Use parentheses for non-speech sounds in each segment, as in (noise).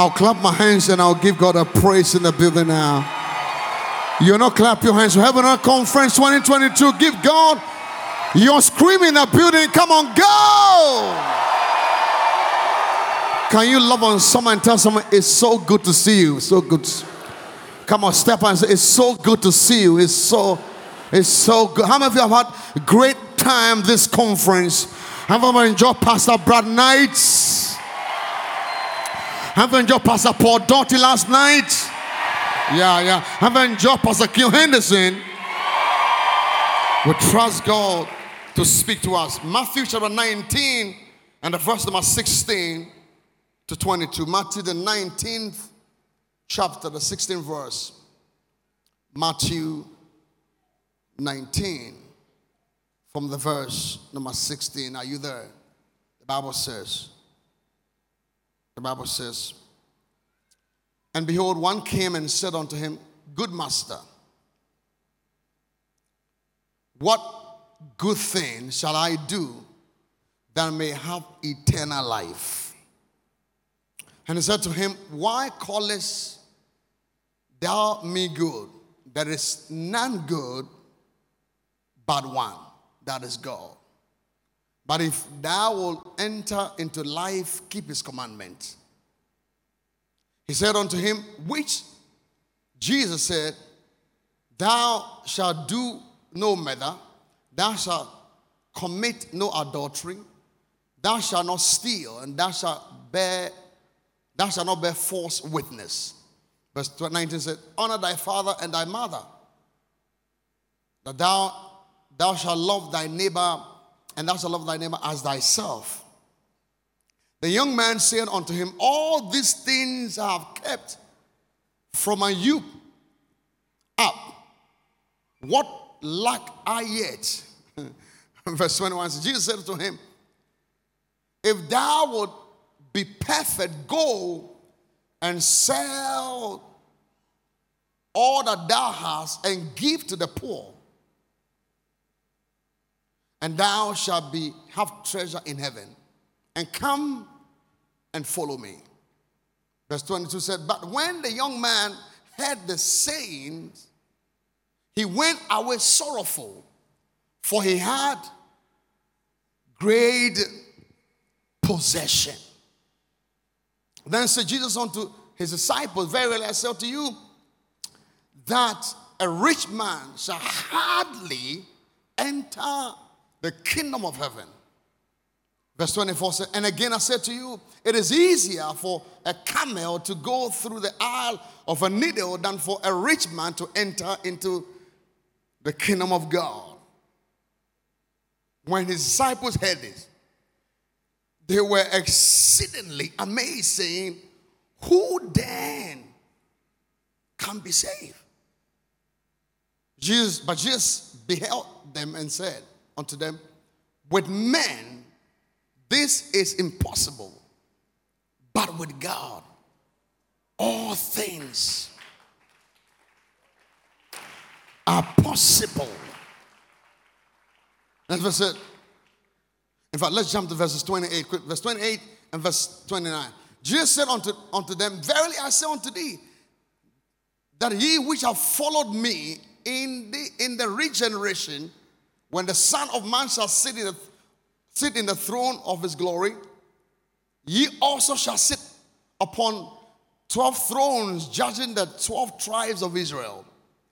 I'll clap my hands and I'll give God a praise in the building now. You're not clap your hands. Heaven on Conference 2022. Give God you're screaming in the building. Come on, go! Can you love on someone and tell someone it's so good to see you? So good. Come on, step say it's so good to see you. It's so, it's so good. How many of you have had a great time this conference? Have you enjoyed Pastor Brad nights? Have you Pastor Paul Doughty last night? Yeah, yeah. Have you Pastor Q Henderson? We trust God to speak to us. Matthew chapter 19 and the verse number 16 to 22. Matthew, the 19th chapter, the 16th verse. Matthew 19 from the verse number 16. Are you there? The Bible says, the Bible says, and behold, one came and said unto him, Good master, what good thing shall I do that I may have eternal life? And he said to him, Why callest thou me good? There is none good but one, that is God. But if thou wilt enter into life, keep his commandment. He said unto him, Which Jesus said, Thou shalt do no murder, thou shalt commit no adultery, thou shalt not steal, and thou shalt bear, thou shalt not bear false witness. Verse 19 said, Honor thy father and thy mother, that thou thou shalt love thy neighbor, and thou shalt love thy neighbor as thyself. The young man said unto him, All these things I have kept from my youth up. What lack I yet? (laughs) Verse 21 says, Jesus said to him, If thou would be perfect, go and sell all that thou hast and give to the poor, and thou shalt be have treasure in heaven. And come and follow me. Verse 22 said, But when the young man heard the sayings, he went away sorrowful, for he had great possession. Then said Jesus unto his disciples, Verily I say to you, that a rich man shall hardly enter the kingdom of heaven. Verse 24 says, And again I said to you, it is easier for a camel to go through the aisle of a needle than for a rich man to enter into the kingdom of God. When his disciples heard this, they were exceedingly amazed, saying, Who then can be saved? Jesus, but Jesus beheld them and said unto them, With men this is impossible, but with God, all things are possible. That's verse it. In fact, let's jump to verses 28. Quick. Verse 28 and verse 29. Jesus said unto, unto them, Verily I say unto thee, that ye which have followed me in the in the regeneration, when the Son of Man shall sit in the, sit in the throne of his glory, ye also shall sit upon 12 thrones, judging the 12 tribes of Israel.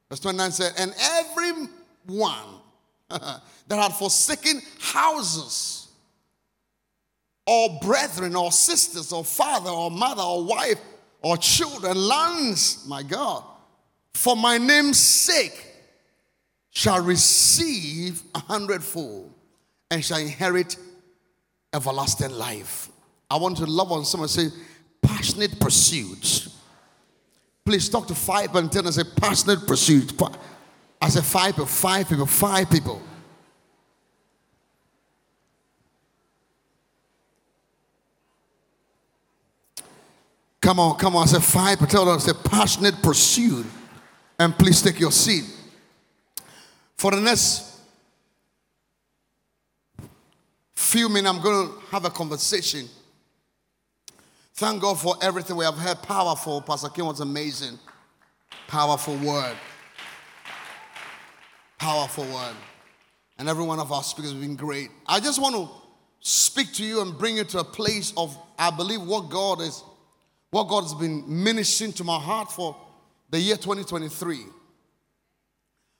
Verse 29 said, And every one (laughs) that had forsaken houses, or brethren, or sisters, or father, or mother, or wife, or children, lands, my God, for my name's sake, shall receive a hundredfold and shall inherit everlasting life. I want to love on someone say, passionate pursuits. Please talk to five and ten and say, passionate pursuit. I said, five people, five people, five people. Come on, come on. I said, five. Tell them, I said, passionate pursuit. And please take your seat. For the next few minutes, I'm going to have a conversation Thank God for everything we have heard. Powerful. Pastor Kim was amazing. Powerful word. Powerful word. And every one of our speakers have been great. I just want to speak to you and bring you to a place of, I believe, what God is, what God has been ministering to my heart for the year 2023.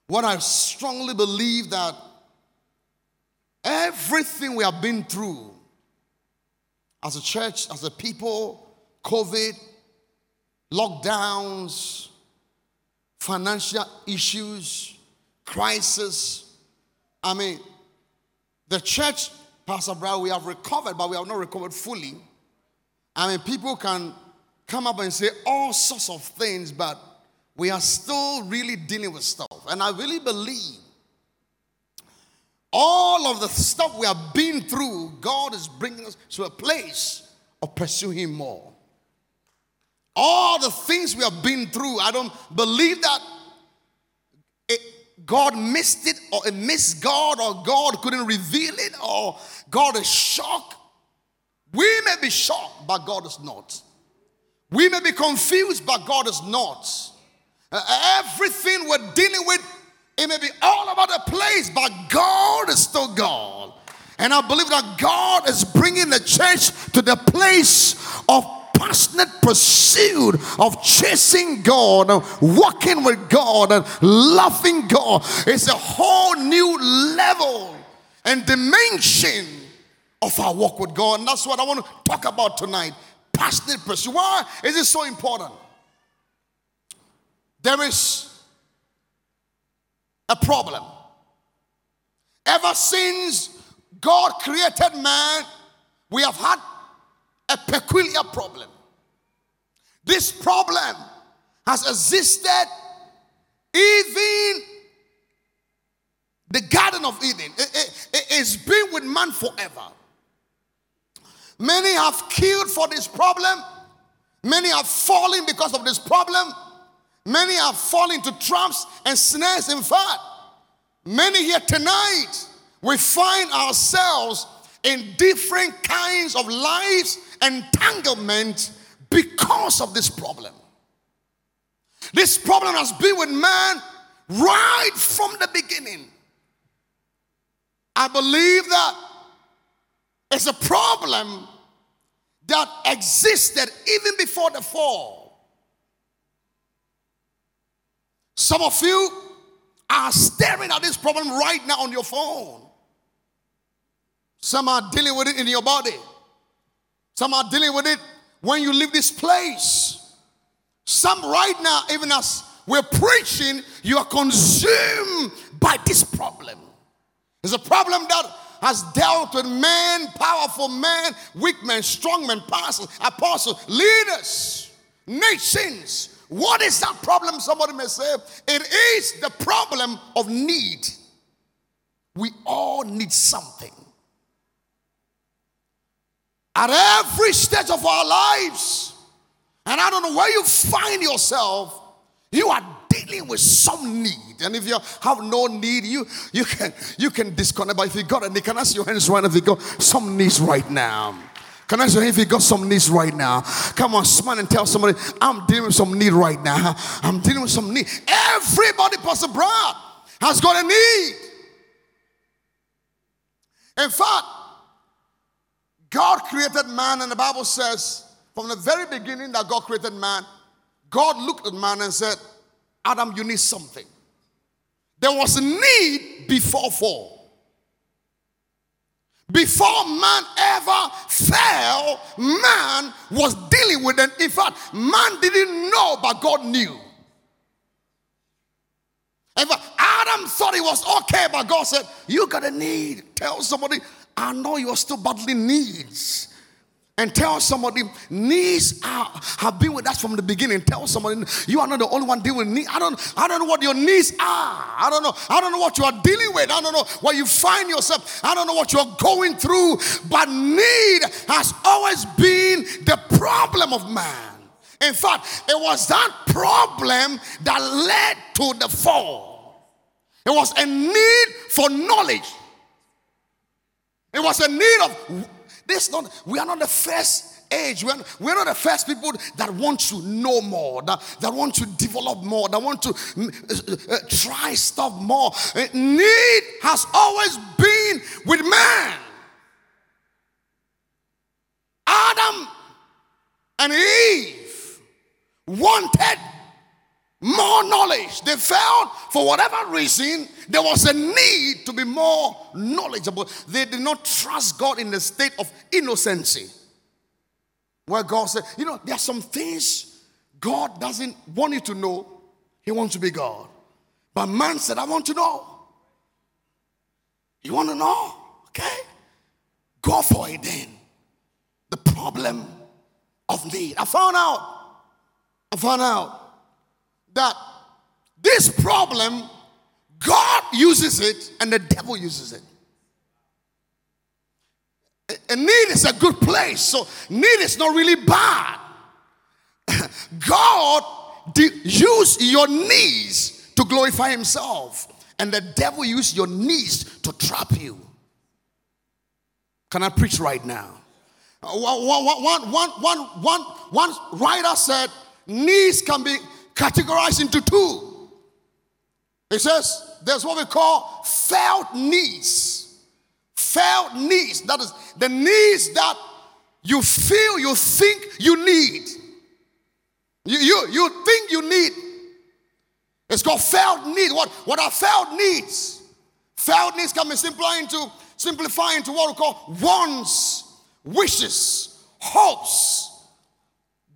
What I strongly believe that everything we have been through as a church, as a people, COVID, lockdowns, financial issues, crisis. I mean, the church, Pastor Brown, we have recovered, but we have not recovered fully. I mean, people can come up and say all sorts of things, but we are still really dealing with stuff. And I really believe all of the stuff we have been through, God is bringing us to a place of pursuing more. All the things we have been through, I don't believe that it, God missed it or it missed God or God couldn't reveal it or God is shocked. We may be shocked, but God is not. We may be confused, but God is not. Uh, everything we're dealing with, it may be all over the place, but God is still God. And I believe that God is bringing the church to the place of passionate pursuit of chasing God, and walking with God, and loving God. It's a whole new level and dimension of our walk with God. And that's what I want to talk about tonight. Passionate pursuit. Why is it so important? There is a problem. Ever since God created man, we have had a peculiar problem. This problem has existed even the Garden of Eden. It, it, it's been with man forever. Many have killed for this problem. Many have fallen because of this problem. Many have fallen to traps and snares. In fact, many here tonight, we find ourselves in different kinds of lives entanglement because of this problem. This problem has been with man right from the beginning. I believe that it's a problem that existed even before the fall. Some of you are staring at this problem right now on your phone. Some are dealing with it in your body. Some are dealing with it when you leave this place. Some right now, even as we're preaching, you are consumed by this problem. It's a problem that has dealt with men, powerful men, weak men, strong men, pastors, apostles, leaders, nations, what is that problem? Somebody may say, it is the problem of need. We all need something. At every stage of our lives, and I don't know where you find yourself, you are dealing with some need. And if you have no need, you you can you can disconnect. But if you got any, can I see your hands right if you got some needs right now. Can I say if you got some needs right now? Come on, smile and tell somebody, I'm dealing with some need right now. I'm dealing with some need. Everybody, Pastor Brad, has got a need. In fact, God created man, and the Bible says from the very beginning that God created man, God looked at man and said, Adam, you need something. There was a need before fall. Before man ever fell, man was dealing with them. In fact, man didn't know, but God knew. In fact, Adam thought it was okay, but God said, You got a need. Tell somebody, I know you're still battling needs and tell somebody needs are, have been with us from the beginning. Tell somebody you are not the only one dealing with needs. I don't, I don't know what your needs are. I don't know. I don't know what you are dealing with. I don't know where you find yourself. I don't know what you are going through. But need has always been the problem of man. In fact, it was that problem that led to the fall. It was a need for knowledge. It was a need of this not, we are not the first age, we're, we're not the first people that want to know more, that, that want to develop more, that want to uh, uh, try stuff more. Uh, need has always been with man. Adam and Eve wanted more knowledge. They felt, for whatever reason, there was a need to be more knowledgeable. They did not trust God in the state of innocency. Where God said, you know, there are some things God doesn't want you to know, He wants to be God. But man said, I want to know. You want to know? Okay. Go for it then. The problem of need. I found out. I found out that this problem, God uses it and the devil uses it. A need is a good place, so need is not really bad. (laughs) God use your knees to glorify Himself, and the devil use your knees to trap you. Can I preach right now? Uh, one, one, one, one, one, one writer said, knees can be categorized into two. It says there's what we call felt needs. Felt needs. That is the needs that you feel, you think you need. You, you, you think you need. It's called felt need. What, what are felt needs? Felt needs can be simplified into, simplify into what we call wants, wishes, hopes,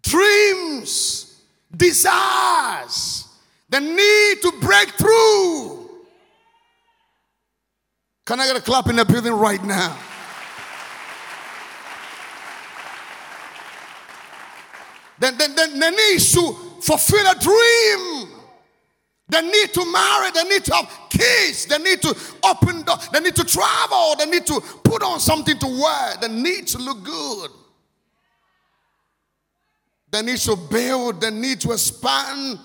dreams, desires, the need to break through. Can I get a clap in the building right now? Then, then, then the need to fulfill a dream. The need to marry, the need to have kids, the need to open door, the need to travel, the need to put on something to wear, the need to look good the need to build, the need to expand,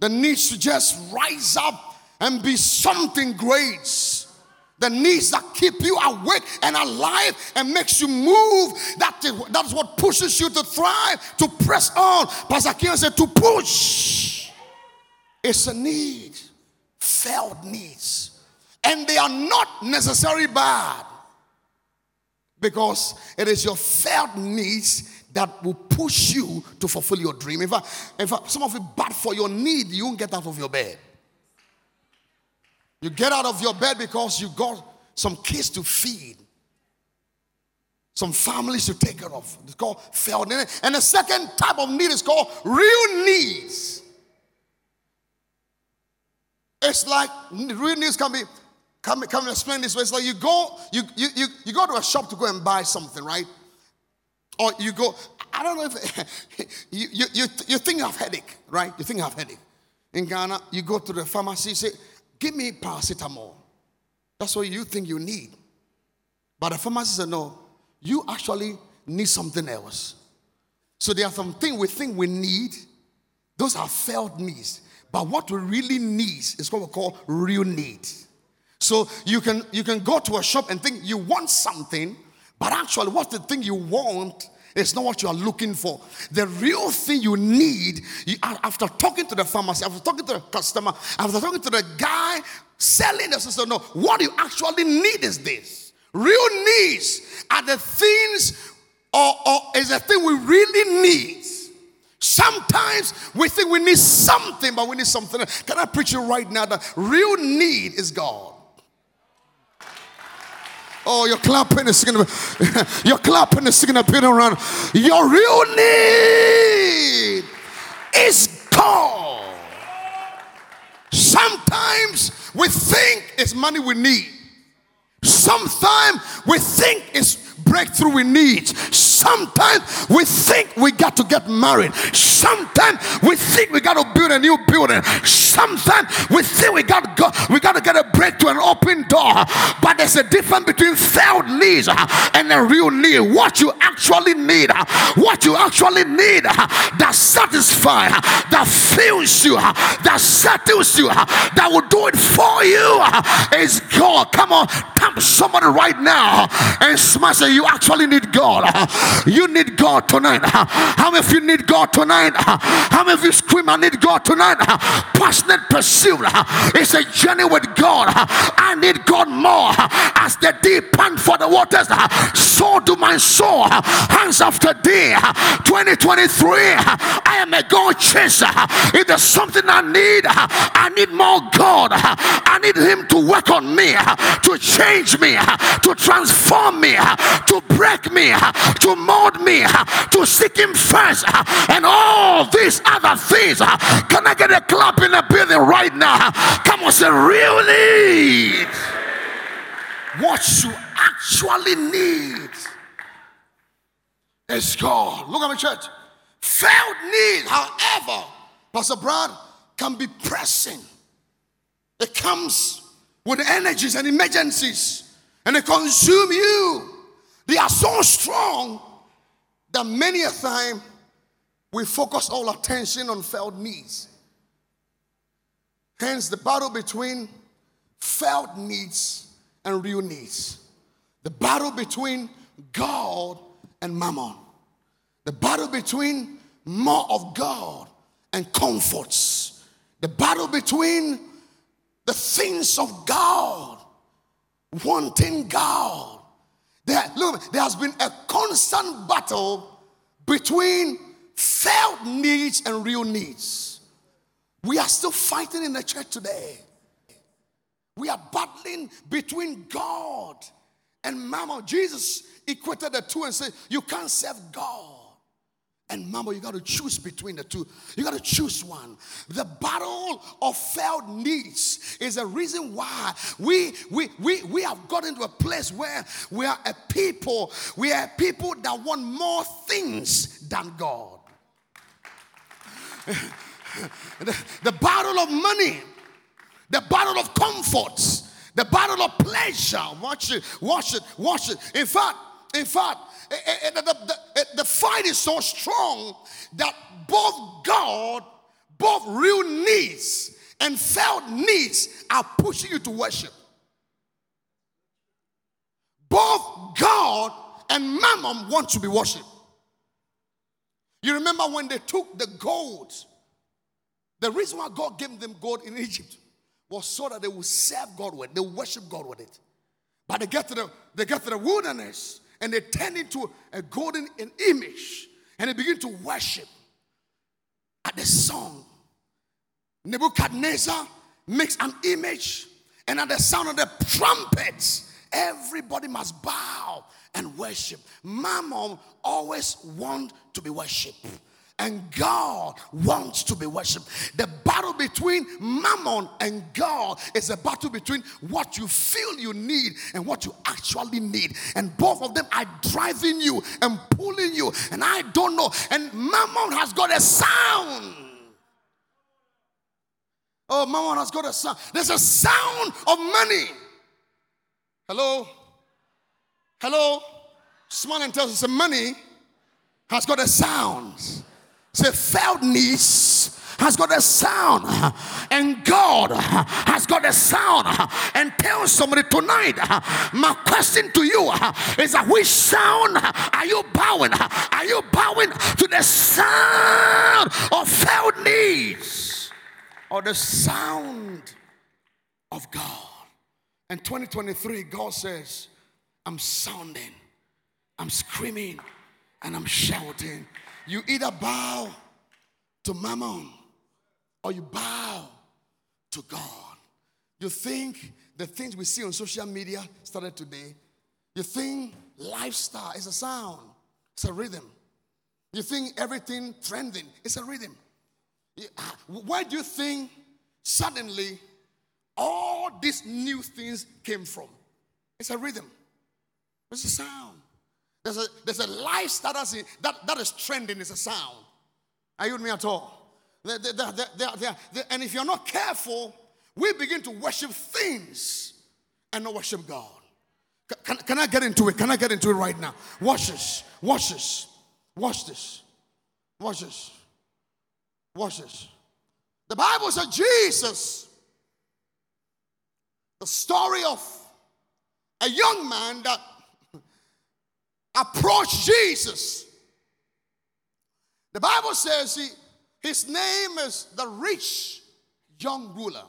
the need to just rise up and be something great. The needs that keep you awake and alive and makes you move. That is, that's what pushes you to thrive, to press on. Pastor King said to push. It's a need, felt needs. And they are not necessarily bad because it is your felt needs that will push you to fulfill your dream. In fact, in fact, some of it bad for your need, you won't get out of your bed. You get out of your bed because you got some kids to feed, some families to take care of. It's called need. And the second type of need is called real needs. It's like real needs can be come, come explain this way. It's like you go, you, you, you, you go to a shop to go and buy something, right? Or you go, I don't know if (laughs) you, you, you, you think you have headache, right? You think you have headache. In Ghana, you go to the pharmacy, say, give me paracetamol. That's what you think you need. But the pharmacist said, no, you actually need something else. So there are some things we think we need. Those are felt needs. But what we really need is what we call real need. So you can you can go to a shop and think you want something, but actually, what the thing you want is not what you are looking for. The real thing you need, you, after talking to the pharmacy, after talking to the customer, after talking to the guy selling the system, no, what you actually need is this. Real needs are the things, or, or is the thing we really need. Sometimes we think we need something, but we need something. Can I preach you right now that real need is God? Oh, you're clapping is singing. (laughs) You're clapping is singing a bit around. Your real need is God. Sometimes we think it's money we need. Sometimes we think it's breakthrough we need. Sometimes we think we got to get married. Sometimes we think we got to build a new building. Sometimes we think we got go, we got to get a breakthrough, an open door. But there's a difference between failed needs and a real need. What you actually need, what you actually need that satisfies that fills you, that settles you, that will do it for you is God. Come on, tap somebody right now and smash it. You actually need God. You need God tonight. How many of you need God tonight? How many of you scream, I need God tonight? Passionate pursuit. It's a journey with God. I need God more. As the deep pant for the waters, so do my soul. Hands after day. 2023. I am a God chaser. If there's something I need, I need more God. I need Him to work on me, to change me, to transform me, to break me, to mold me, to seek Him first, and all these other things. Can I get a clap in the building right now? Come on, say, really? What you actually need is God. Look at my church. Failed need, however, Pastor Brad, can be pressing. It comes with energies and emergencies, and they consume you. They are so strong that many a time we focus all attention on felt needs. Hence, the battle between felt needs and real needs. The battle between God and mammon. The battle between more of God and comforts. The battle between the things of God, wanting God. There, look, there has been a constant battle between felt needs and real needs. We are still fighting in the church today. We are battling between God and Mammon. Jesus equated the two and said, You can't serve God. And mammon, you got to choose between the two. You got to choose one. The battle of felt needs is a reason why we, we, we, we have gotten to a place where we are a people, we are people that want more things than God. (laughs) the, the battle of money, the battle of comforts, the battle of pleasure. Watch it, watch it, watch it. In fact, in fact, eh, eh, eh, the, the, the fight is so strong that both God, both real needs and felt needs are pushing you to worship. Both God and Mammon want to be worshipped. You remember when they took the gold, the reason why God gave them gold in Egypt was so that they would serve God with, they worship God with it. But they get to the they get to the wilderness and they turn into a golden image and they begin to worship at the song. Nebuchadnezzar makes an image, and at the sound of the trumpets, everybody must bow and worship. Mammon always want to be worshipped and God wants to be worshiped. The battle between mammon and God is a battle between what you feel you need and what you actually need. And both of them are driving you and pulling you. And I don't know. And mammon has got a sound. Oh, mammon has got a sound. There's a sound of money. Hello? Hello? Smile and tells us the money has got a sound. Say, felt needs has got a sound, and God has got a sound. And tell somebody tonight, my question to you is that which sound are you bowing? Are you bowing to the sound of felt needs or the sound of God? In 2023, God says, I'm sounding, I'm screaming, and I'm shouting. You either bow to mammon or you bow to God. You think the things we see on social media started today. You think lifestyle is a sound, it's a rhythm. You think everything trending is a rhythm. Ah, Where do you think suddenly all these new things came from? It's a rhythm, it's a sound. There's a, there's a lifestyle that's in, that, that is trending, it's a sound. Are you with me at all? They're, they're, they're, and if you're not careful, we begin to worship things and not worship God. Can, can I get into it? Can I get into it right now? Watch this. Watch this. Watch this. Watch this. Watch this. The Bible says Jesus, the story of a young man that approached Jesus. The Bible says he, his name is the rich young ruler.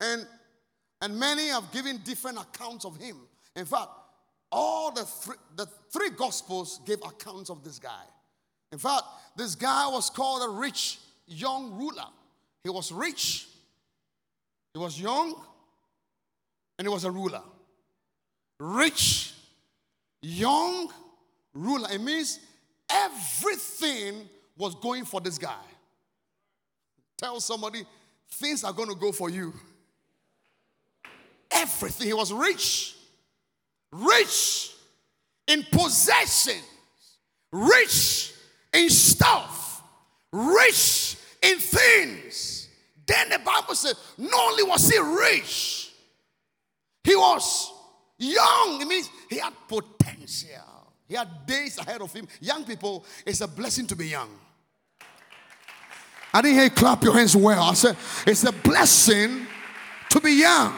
And, and many have given different accounts of him. In fact, all the, the three gospels gave accounts of this guy. In fact, this guy was called a rich young ruler. He was rich, he was young, and he was a ruler. Rich, young, ruler. It means everything was going for this guy. Tell somebody, things are going to go for you. Everything. He was rich, rich in possessions, rich in stuff, rich in things. Then the Bible says, not only was he rich, he was young. It means he had potential. Yeah, he had days ahead of him. Young people, it's a blessing to be young. I didn't hear clap your hands well. I said, it's a blessing to be young.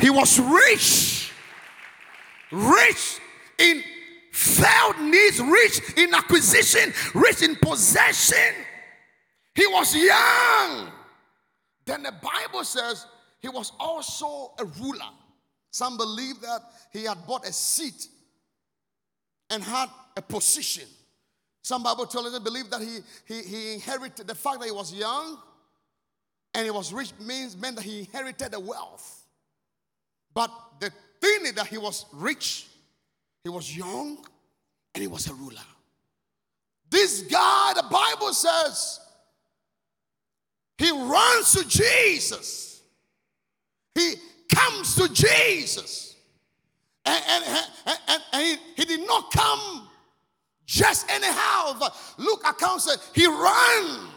He was rich, rich in felt needs, rich in acquisition, rich in possession. He was young. Then the Bible says he was also a ruler. Some believe that he had bought a seat and had a position. Some Bible scholars believe that he, he, he inherited the fact that he was young and he was rich means meant that he inherited the wealth. But the thing is that he was rich, he was young, and he was a ruler. This guy, the Bible says, he runs to Jesus. He comes to Jesus. And, and, and, and, he, he did not come just anyhow. Luke account said he ran.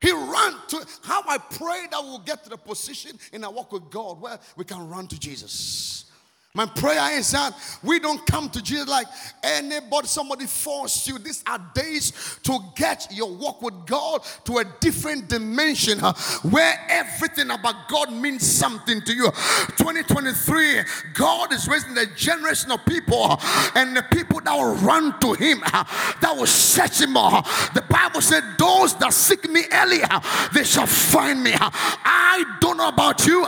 He ran to how I pray that we'll get to the position in our walk with God where we can run to Jesus. My prayer is that we don't come to Jesus like anybody, somebody forced you. These are days to get your walk with God to a different dimension uh, where everything about God means something to you. 2023, God is raising a generation of people and the people that will run to Him, uh, that will search Him. Uh, the Bible said, Those that seek me earlier, they shall find me. I don't know about you,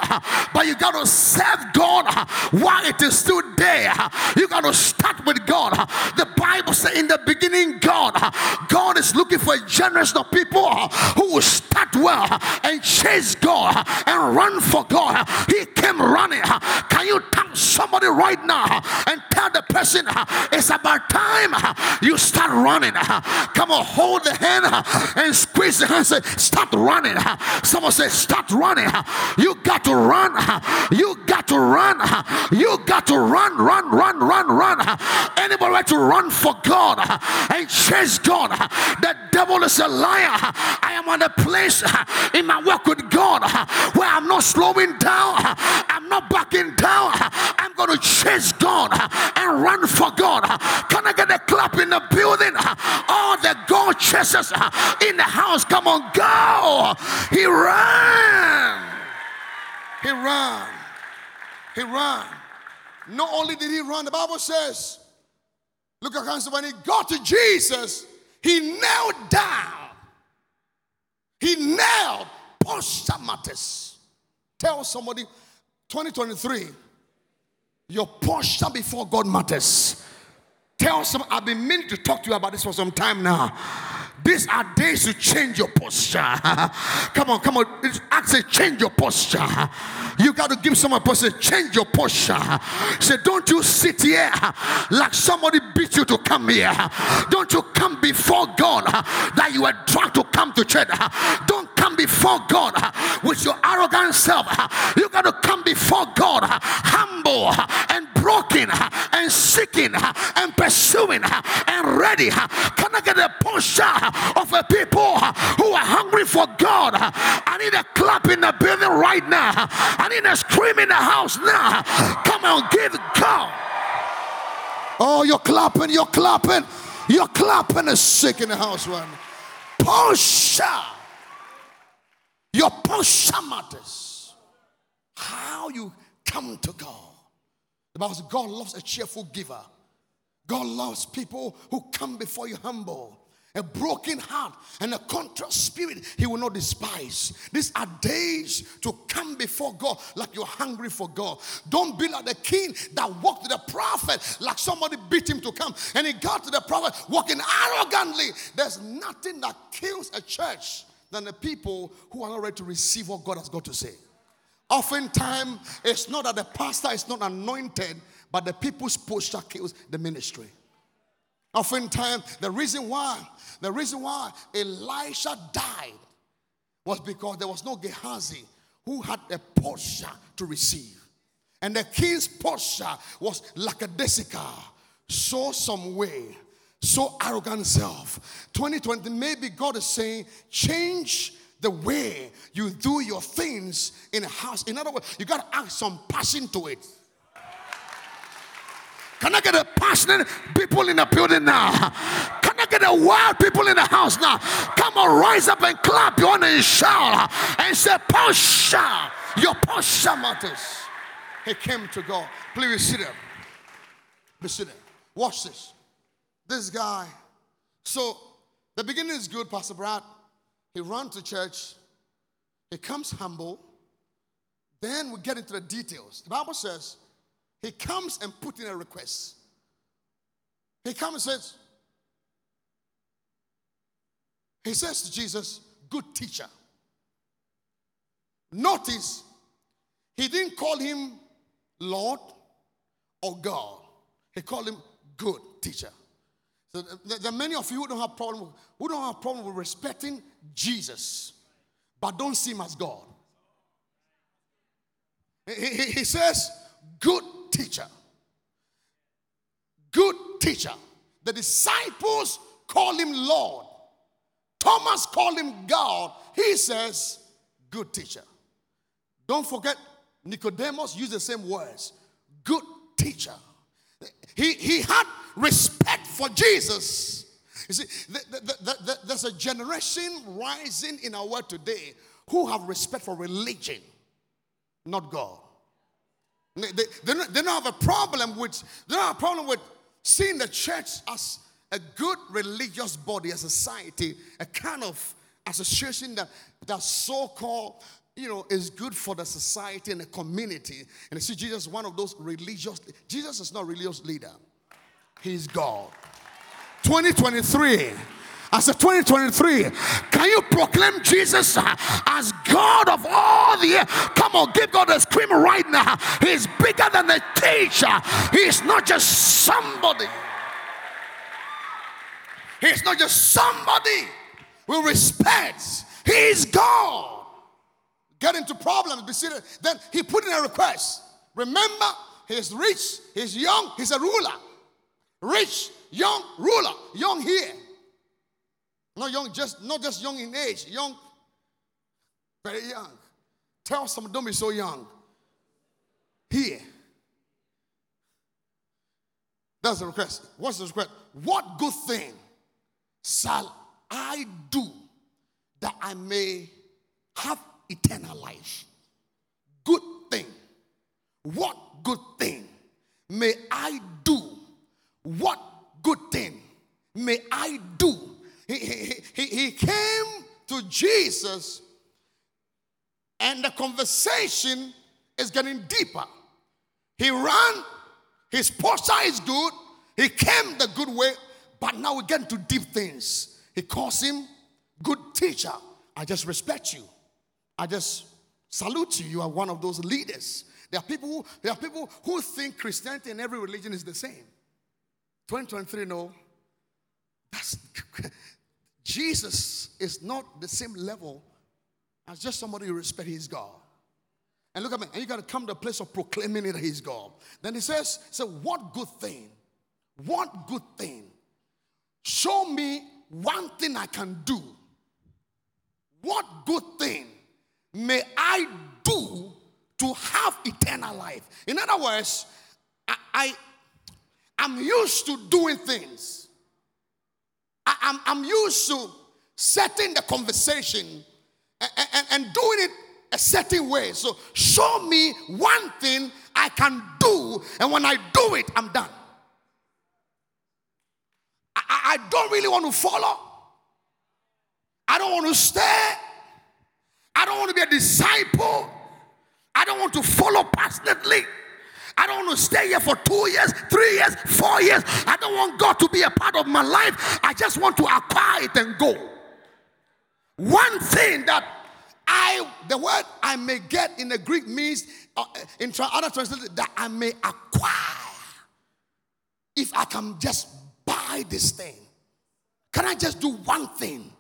but you got to serve God while it is still there. You got to start with God. The Bible says in the beginning, God, God is looking for a generation of people who will start well and chase God and run for God. He came running. Can you tell somebody right now and tell the person it's about time you start running? Come on, hold the hand and squeeze the hand. Say, start running. Someone say, start running. You got to run. You got to run. You got to run, run, run, run, run. Anybody like to run for God and chase God? The devil is a liar. I am on a place in my work with God where I'm not slowing down. I'm not backing down. I'm going to chase God and run for God. Can I get a clap in the building? All the God chasers in the house, come on, go. He ran. He ran. He ran. Not only did he run, the Bible says, look at when he got to Jesus, he knelt down. He knelt posture matters. Tell somebody 2023, your posture before God matters. Tell some, I've been meaning to talk to you about this for some time now. These are days to change your posture. (laughs) come on, come on. Ask say, change your posture. You got to give someone a posture, change your posture. Say, don't you sit here like somebody beat you to come here. Don't you come before God that you were trying to come to church. Don't come before God with your arrogant self. You got to come before God humble and broken and seeking and pursuing and ready. Can I get a posture of a people who are hungry for God. I need a clap in the building right now. I need a scream in the house now. Come on, give God. Oh, you're clapping, you're clapping, you're clapping is sick in the house right now. Your posture matters. How you come to God. The Bible says God loves a cheerful giver. God loves people who come before you humble. A broken heart and a contrite spirit, He will not despise. These are days to come before God like you're hungry for God. Don't be like the king that walked to the prophet like somebody beat him to come. And he got to the prophet walking arrogantly. There's nothing that kills a church than the people who are not ready to receive what God has got to say. Oftentimes, it's not that the pastor is not anointed, but the people's posture kills the ministry. Oftentimes, the reason why, the reason why Elisha died was because there was no Gehazi who had a posture to receive. And the king's posture was lackadaisical, so some way, so arrogant self. 2020, maybe God is saying, change the way you do your things in a house. In other words, you got to add some passion to it. Can I get a passionate people in the building now? Can I get a wild people in the house now? Come on, rise up and clap your hands and shout and say, Posture. Your posture matters. He came to God. Please sit there. Be sitting. Watch this. This guy. So the beginning is good, Pastor Brad. He runs to church. He comes humble. Then we get into the details. The Bible says he comes and put in a request. He comes and says, he says to Jesus, good teacher. Notice, he didn't call him Lord or God. He called him good teacher. So there are many of you who don't have problem who don't have problem with respecting Jesus, but don't see him as God. He, he, he says, good teacher. Good teacher. The disciples call him Lord. Thomas called him God. He says, good teacher. Don't forget, Nicodemus used the same words. Good teacher. He, he had respect for Jesus. You see, the, the, the, there's a generation rising in our world today who have respect for religion, not God. They, they, they, don't, they don't have a problem with they don't have a problem with seeing the church as a good religious body, a society, a kind of association that that so-called you know is good for the society and the community. And you see, Jesus one of those religious. Jesus is not religious leader. He's God. 2023 as a 2023, can you proclaim Jesus as God of all the earth? Come on, give God a scream right now. He's bigger than the teacher. He's not just somebody. He's not just somebody we respect. He's God. Get into problems, be seated. Then he put in a request. Remember, he's rich, he's young, he's a ruler. Rich, young, ruler, young here. Not young, just not just young in age, young, very young. Tell someone, don't be so young. Here. That's the request. What's the request? What good thing shall I do that I may have eternal life? Good thing. What good thing may I do? What good thing may I do he, he, he came to Jesus, and the conversation is getting deeper. He ran, his posture is good, he came the good way, but now we get into deep things. He calls him good teacher. I just respect you. I just salute you. You are one of those leaders. There are people who, there are people who think Christianity and every religion is the same. 2023, no. That's (laughs) Jesus is not the same level as just somebody who respects his God. And look at me, and you got to come to a place of proclaiming that he's God. Then he says, so what good thing? What good thing? Show me one thing I can do. What good thing may I do to have eternal life? In other words, I, I I'm used to doing things. I, am used to setting the conversation and, and, and doing it a certain way. So show me one thing I can do, and when I do it, I'm done. I, I don't really want to follow. I don't want to stay. I don't want to be a disciple. I don't want to follow passionately. I don't want to stay here for two years, three years, four years. I don't want God to be a part of my life. I just want to acquire it and go. One thing that I, the word I may get in the Greek means, uh, in other translations, that I may acquire. If I can just buy this thing, can I just do one thing?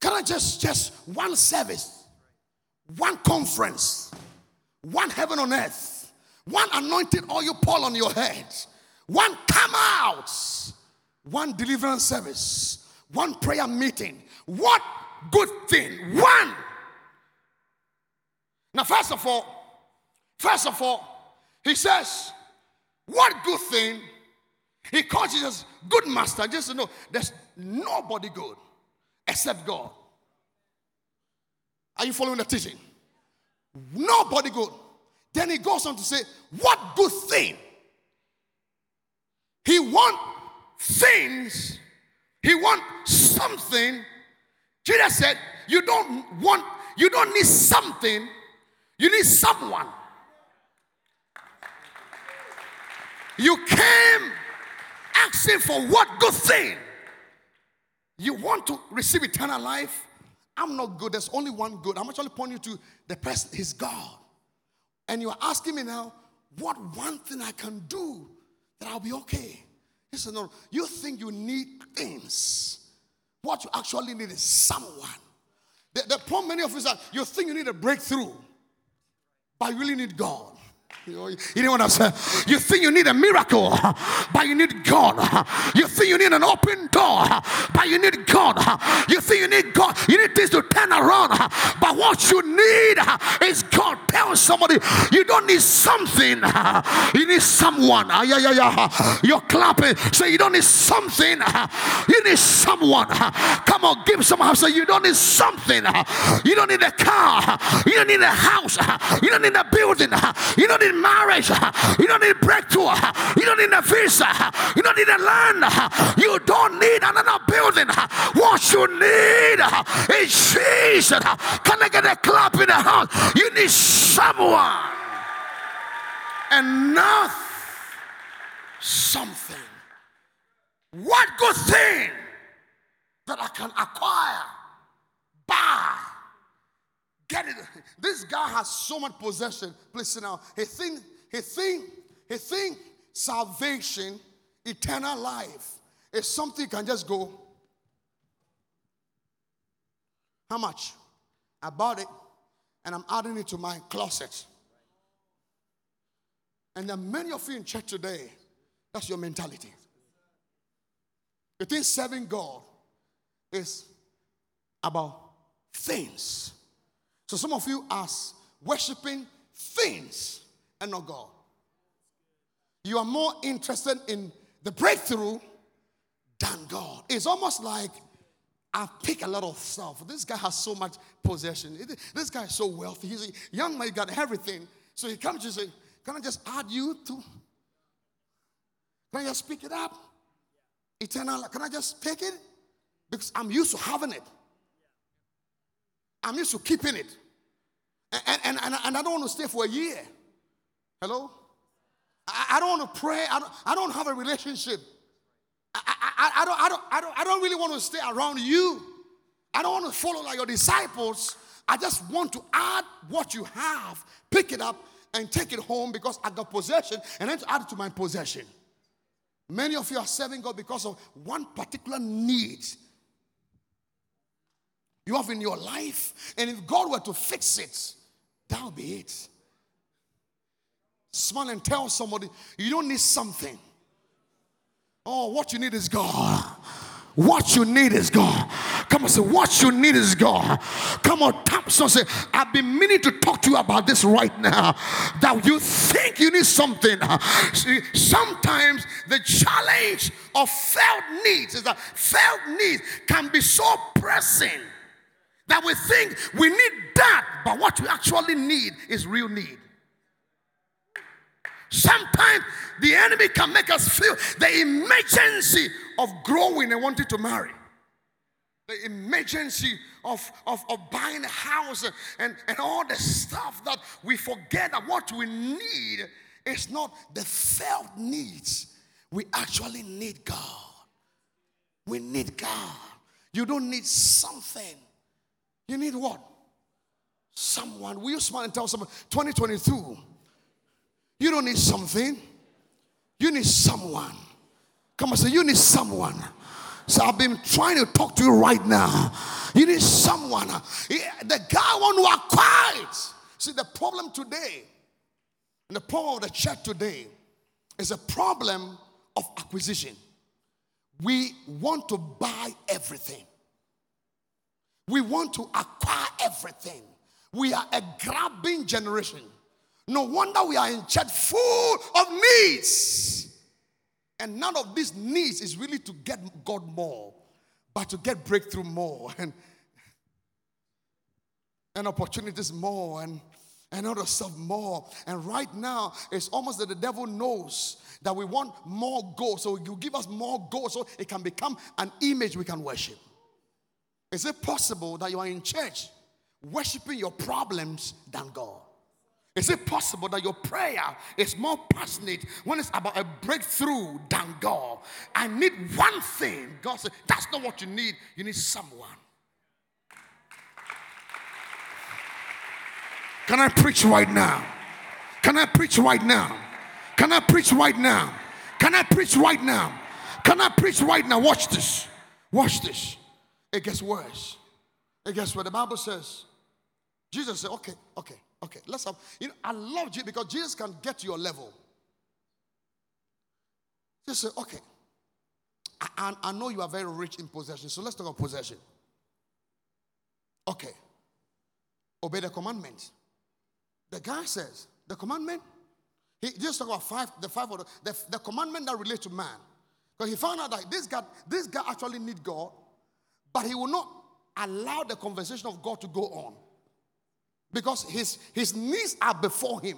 Can I just, just one service, one conference, one heaven on earth, one anointed oil pour on your head, one come out, one deliverance service, one prayer meeting. What good thing? One. Now, first of all, first of all, he says, What good thing? He calls Jesus good master. Just to know, there's nobody good except God. Are you following the teaching? Nobody good. Then he goes on to say, What good thing? He want things, he want something. Jesus said, You don't want, you don't need something, you need someone. You came asking for what good thing? You want to receive eternal life? I'm not good. There's only one good. I'm actually pointing you to the person, He's God. And you're asking me now, what one thing I can do that I'll be okay? He said, No, you think you need things. What you actually need is someone. The, the problem many of is that you think you need a breakthrough, but you really need God. You, know, what I'm saying? You think you need a miracle, but you need God. You think you need an open door, but you need God. You think you need God. You need things to turn around, but what you need is God. Tell somebody you don't need something, you need someone. Ah, yeah, yeah, yeah. You're clapping. Say you don't need something, you need someone. Come on, give someone. Say you don't need something. You don't need a car. You don't need a house. You don't need a building. You don't need marriage. You don't need breakthrough. You don't need a visa. You don't need a land. You don't need another building. What you need is Jesus. Can I get a clap in the house? You need someone. And not something. What good thing that I can acquire, buy, Get it. This guy has so much possession. Listen now. He think, he think, he think salvation, eternal life is something can just go. How much? I bought it and I'm adding it to my closet. And there are many of you in church today, that's your mentality. You think serving God is about things. So some of you are worshiping things and not God. You are more interested in the breakthrough than God. It's almost like I pick a lot of stuff. This guy has so much possession. This guy is so wealthy. He's a young man, he got everything. So he comes to say, Can I just add you to? Can I just pick it up? Eternal, can I just take it? Because I'm used to having it. I'm used to keeping it. And, and, and, and I don't want to stay for a year. Hello? I, I don't want to pray. I don't, I don't have a relationship. I, I, I, don't, I, don't, I, don't, I don't really want to stay around you. I don't want to follow like your disciples. I just want to add what you have, pick it up, and take it home because I got possession, and then to add it to my possession. Many of you are serving God because of one particular need you have in your life. And if God were to fix it, that'll be it. Smile and tell somebody you don't need something. Oh, what you need is God. What you need is God. Come on, say, what you need is God. Come on, tap so say, I've been meaning to talk to you about this right now. That you think you need something. See, sometimes the challenge of felt needs is that felt needs can be so pressing That we think we need that, but what we actually need is real need. Sometimes the enemy can make us feel the emergency of growing and wanting to marry. The emergency of, of, of buying a house and, and all the stuff that we forget that what we need is not the felt needs. We actually need God. We need God. You don't need something. You need what? Someone. Will you smile and tell someone 2022? You don't need something. You need someone. Come on, say, you need someone. So I've been trying to talk to you right now. You need someone. The guy want to acquire it. See, the problem today, and the problem of the church today, is a problem of acquisition. We want to buy everything. We want to acquire everything. We are a grabbing generation. No wonder we are in church full of needs. And none of these needs is really to get God more, but to get breakthrough more and, and opportunities more and, and other stuff more. And right now, it's almost that the devil knows that we want more gold. So you give us more gold so it can become an image we can worship. Is it possible that you are in church worshiping your problems than God? Is it possible that your prayer is more passionate when it's about a breakthrough than God? I need one thing. God said, That's not what you need. You need someone. Can I preach right now? Can I preach right now? Can I preach right now? Can I preach right now? Can I preach right now? Watch this. Watch this. It gets worse. It gets what the Bible says. Jesus said, Okay, okay. Okay, let's have, you know, I love Jesus because Jesus can get to your level. Just say, okay, I, I, know you are very rich in possession, so let's talk about possession. Okay, obey the commandment. The guy says, the commandment, he just talk about five, the five of the, the, the commandment that relates to man. Because he found out that this guy, this guy actually need God, but he will not allow the conversation of God to go on because his, his knees are before him.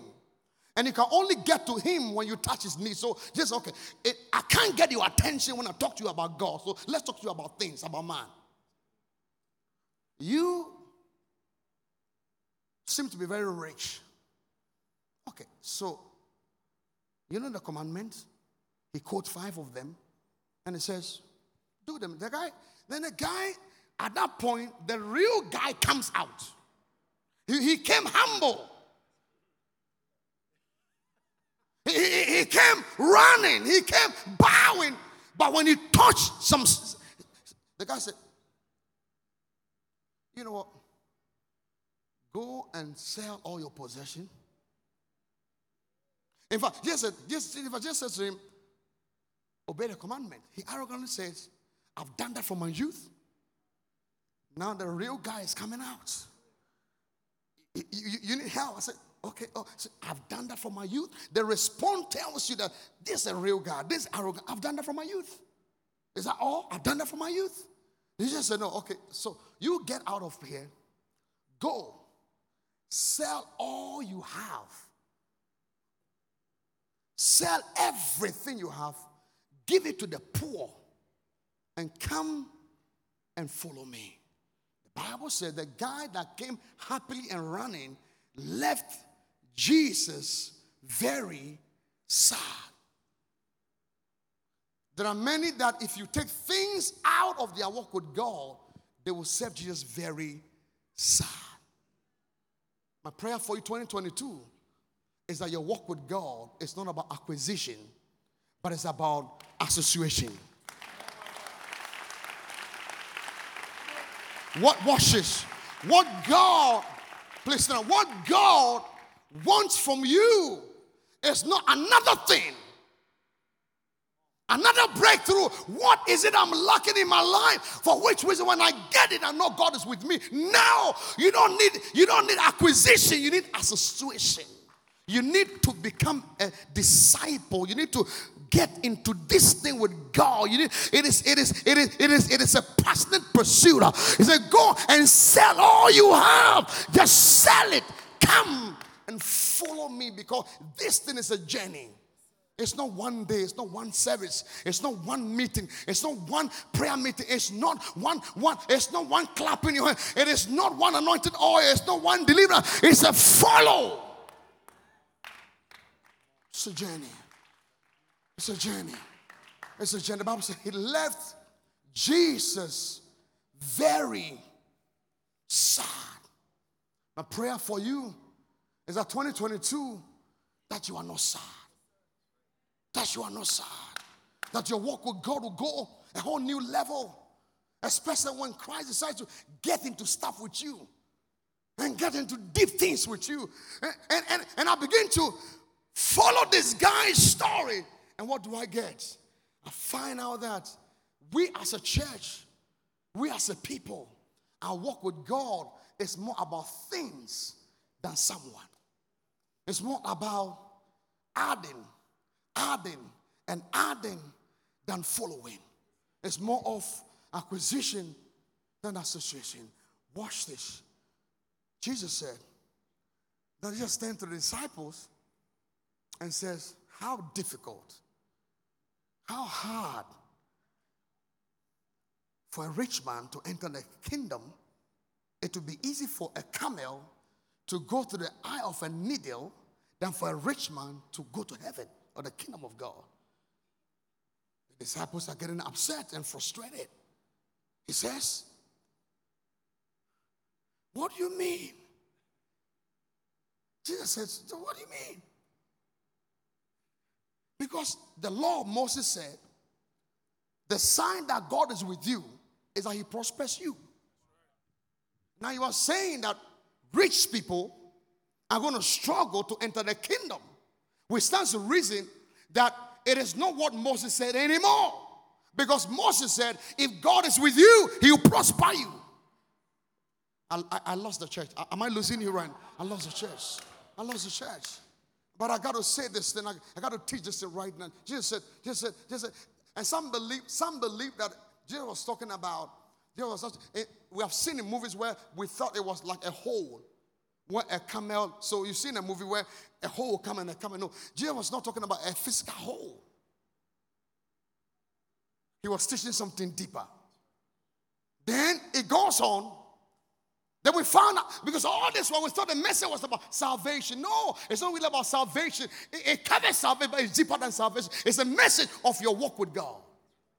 And you can only get to him when you touch his knees. So just okay, it, I can't get your attention when I talk to you about God. So let's talk to you about things, about man. You seem to be very rich. Okay, so you know the commandments? He quotes five of them and he says, Do them. The guy, then the guy, at that point, the real guy comes out. He, he came humble. He, he, he came running. He came bowing. But when he touched some, the guy said, You know what? Go and sell all your possession. In fact, if I just said to him, obey the commandment, he arrogantly says, I've done that for my youth. Now the real guy is coming out. You, you, need help. I said, okay, oh, so I've done that for my youth. The response tells you that this is a real guy, This is arrogant. I've done that for my youth. Is that all? I've done that for my youth. He just said, no, okay, so you get out of here, go, sell all you have, sell everything you have, give it to the poor, and come and follow me. The Bible said the guy that came happily and running left Jesus very sad. There are many that if you take things out of their walk with God, they will serve Jesus very sad. My prayer for you 2022 is that your walk with God is not about acquisition, but it's about association. What washes? What God, please now, what God wants from you is not another thing. Another breakthrough. What is it I'm lacking in my life? For which reason when I get it, I know God is with me. Now you don't need you don't need acquisition, you need association. You need to become a disciple. You need to get into this thing with God. You need, it is it is it is it is it is a passionate pursuit. He said, Go and sell all you have. Just sell it. Come and follow me because this thing is a journey. It's not one day, it's not one service, it's not one meeting, it's not one prayer meeting, it's not one one, it's not one clap in your hand, it is not one anointed oil, it's not one deliverance, it's a follow. It's a journey. It's a journey. It's a journey. The Bible says he left Jesus very sad. My prayer for you is that 2022 that you are not sad that you are not sad, that your walk with God will go a whole new level, especially when Christ decides to get into stuff with you and get into deep things with you. And, and, and, and I begin to follow this guy's story. And what do I get? I find out that we as a church, we as a people, our walk with God is more about things than someone. It's more about adding adding and adding than following. It's more of acquisition than association. Watch this. Jesus said that he just turned to the disciples and says, How difficult, how hard for a rich man to enter the kingdom. It would be easy for a camel to go through the eye of a needle than for a rich man to go to heaven or the kingdom of God. The disciples are getting upset and frustrated. He says, What do you mean? Jesus says, so What do you mean? Because the law of Moses said, the sign that God is with you is that he prospers you. Now you are saying that rich people are going to struggle to enter the kingdom which stands to reason that it is not what Moses said anymore. Because Moses said, if God is with you, he will prosper you. I, I, I lost the church. Am I losing you right? I lost the church. I lost the church. But I got to say this thing. I, I got to teach this thing right now. Jesus said, Jesus said, Jesus said, and some believe, some believe that Jesus was talking about, Jesus was, it, we have seen in movies where we thought it was like a hole where a camel, so you've seen a movie where a hole come and a camel. No, Jesus was not talking about a physical hole. He was teaching something deeper. Then it goes on. Then we found out because all this one we thought the message was about salvation. No, it's not really about salvation. It, it covers salvation, but it's deeper than salvation. It's a message of your walk with God,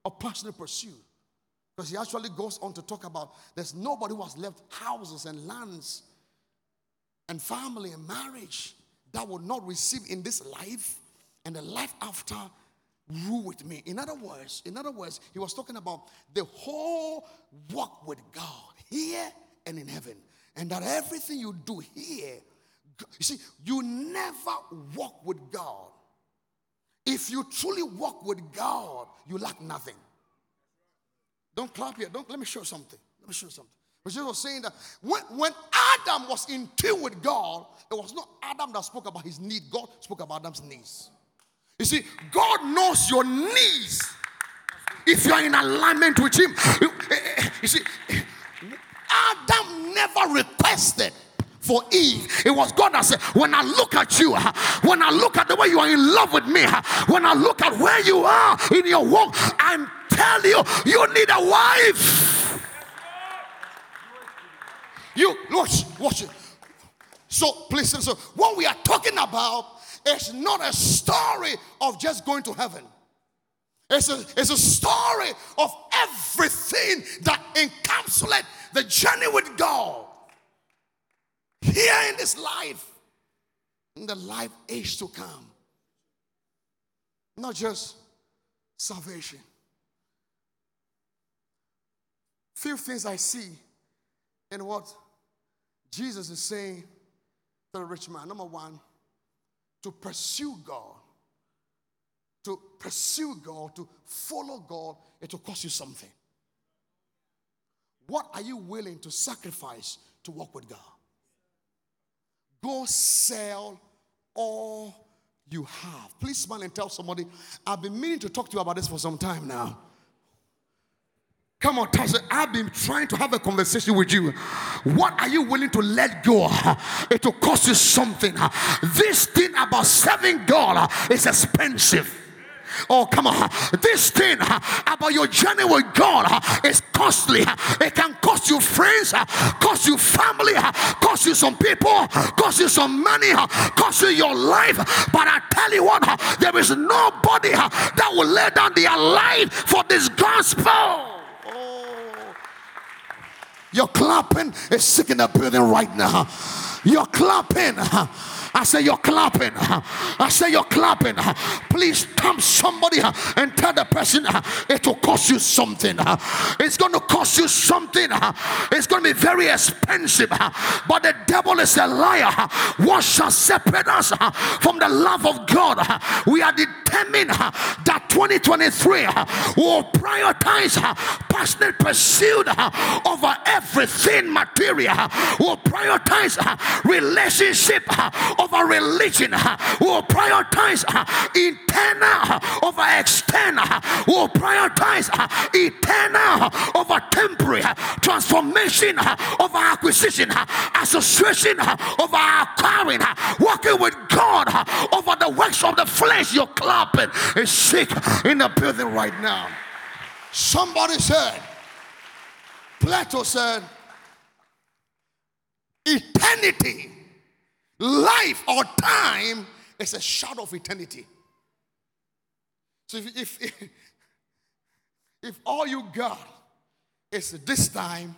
a personal pursuit. Because he actually goes on to talk about there's nobody who has left houses and lands and family and marriage that will not receive in this life and the life after rule with me. In other words, in other words, he was talking about the whole walk with God here and in heaven. And that everything you do here, you see, you never walk with God. If you truly walk with God, you lack nothing. Don't clap here. Don't let me show something. Let me show something. But Jesus was saying that when, when Adam was in tune with God, it was not Adam that spoke about his need, God spoke about Adam's needs. You see, God knows your needs if you are in alignment with Him. You eh, eh, see, Adam never requested for Eve. It was God that said, When I look at you, when I look at the way you are in love with me, when I look at where you are in your walk, I'm telling you, you need a wife. You watch, watch it. So please, so what we are talking about is not a story of just going to heaven. It's a, it's a story of everything that encapsulates the journey with God here in this life, in the life age to come. Not just salvation. Few things I see in what Jesus is saying to the rich man number one, to pursue God, to pursue God, to follow God, it will cost you something. What are you willing to sacrifice to walk with God? Go sell all you have. Please smile and tell somebody, I've been meaning to talk to you about this for some time now. Come on, Tasha. I've been trying to have a conversation with you. What are you willing to let go? It will cost you something. This thing about serving God is expensive. Oh, come on. This thing uh, about your journey with God uh, is costly. It can cost you friends, uh, cost you family, cost you some people, cost you some money, cost you your life. But I tell you what, there is nobody that will lay down their life for this gospel. Oh. Your clapping is sick in the building right now. You're clapping. I say you're clapping. I say you're clapping. Please thump somebody and tell the person it will cost you something. It's going to cost you something. It's going to be very expensive. But the devil is a liar. What shall separate us from the love of God? We are determined that 2023 will prioritize passionate pursuit over everything material. Will prioritize relationship over religion, uh, will prioritize uh, internal uh, over external, will prioritize eternal over temporary, transformation over acquisition, association over acquiring, working with God over the works of the flesh. You're clapping is sick in the building right now. Somebody said, Plato said, eternity Life or time is a shadow of eternity. So if, if, if, all you got is this time,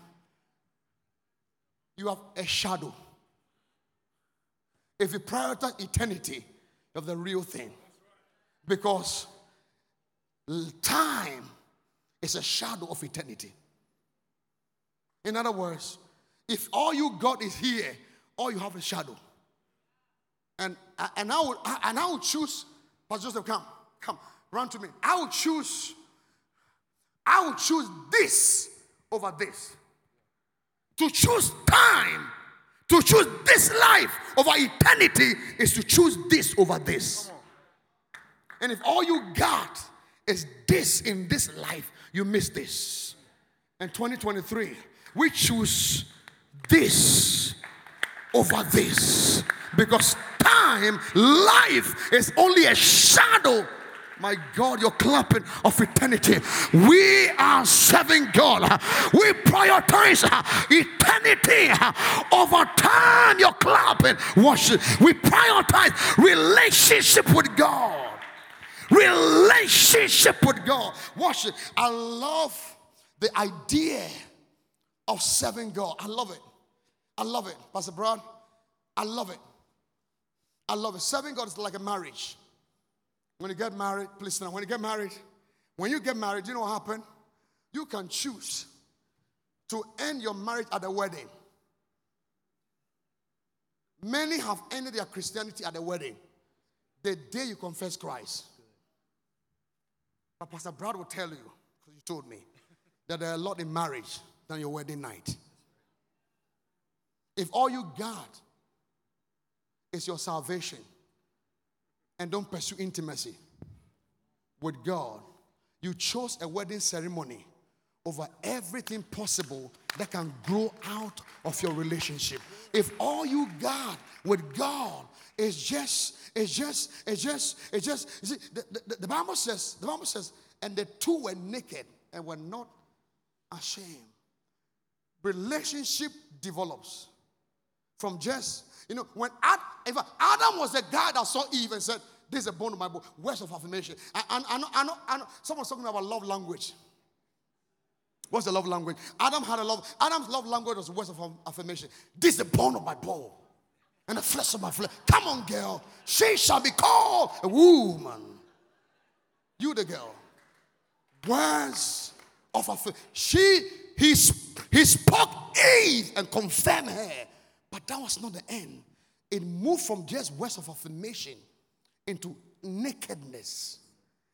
you have a shadow. If you prioritize eternity, you have the real thing. Because time is a shadow of eternity. In other words, if all you got is here, all you have is shadow. And, uh, and, I would, uh, and I would choose, Pastor Joseph, come, come, run to me. I will choose, I will choose this over this. To choose time, to choose this life over eternity is to choose this over this. And if all you got is this in this life, you miss this. In 2023, we choose this over this because time, life is only a shadow. My God, you're clapping of eternity. We are serving God. We prioritize eternity over time. You're clapping. Worship. We prioritize relationship with God. Relationship with God. Worship. I love the idea of serving God. I love it. I love it. Pastor Brown. I love it. I love it. Serving God is like a marriage. When you get married, please now, when you get married, when you get married, you know what happened? You can choose to end your marriage at the wedding. Many have ended their Christianity at the wedding, the day you confess Christ. But Pastor Brad will tell you, because you told me, that there are a lot in marriage than your wedding night. If all you got is your salvation. And don't pursue intimacy with God. You chose a wedding ceremony over everything possible that can grow out of your relationship. If all you got with God is just, is just, is just, is just, see, the, the, the Bible says, the Bible says, and the two were naked and were not ashamed. Relationship develops from just you know, when Ad, Adam was the guy that saw Eve and said, This is a bone of my bone, words of affirmation. I, I, know, I, know, I know, someone's talking about love language. What's the love language? Adam had a love, Adam's love language was words of affirmation. This is the bone of my bone and the flesh of my flesh. Come on, girl. She shall be called a woman. You, the girl. Words of affirmation. She, he, he spoke Eve and confirmed her. But that was not the end. It moved from just words of affirmation into nakedness.